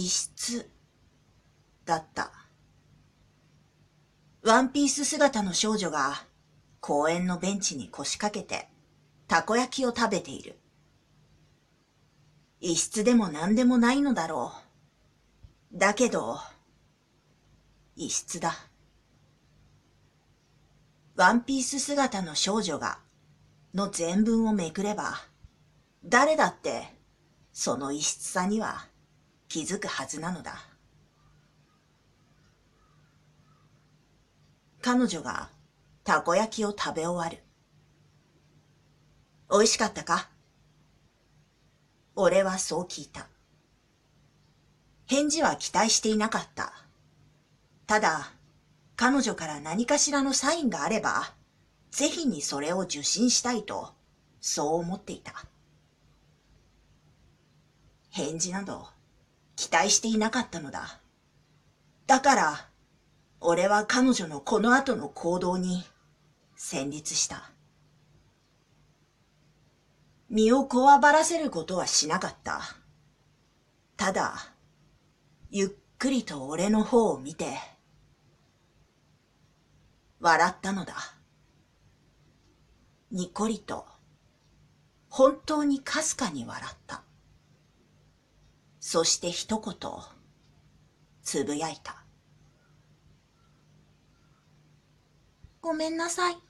異質だった。ワンピース姿の少女が公園のベンチに腰掛けてたこ焼きを食べている。異質でも何でもないのだろう。だけど、異質だ。ワンピース姿の少女が、の全文をめくれば、誰だって、その異質さには気づくはずなのだ。彼女がたこ焼きを食べ終わる。美味しかったか？俺はそう聞いた。返事は期待していなかった。ただ、彼女から何かしらのサインがあれば、ぜひにそれを受信したいと、そう思っていた。返事など、期待していなかったのだ。だから、俺は彼女のこの後の行動に、戦慄した。身をこわばらせることはしなかった。ただ、ゆっくりと俺の方を見て、笑ったのだ。にこりと、本当にかすかに笑った。そして一言、つぶやいた。ごめんなさい。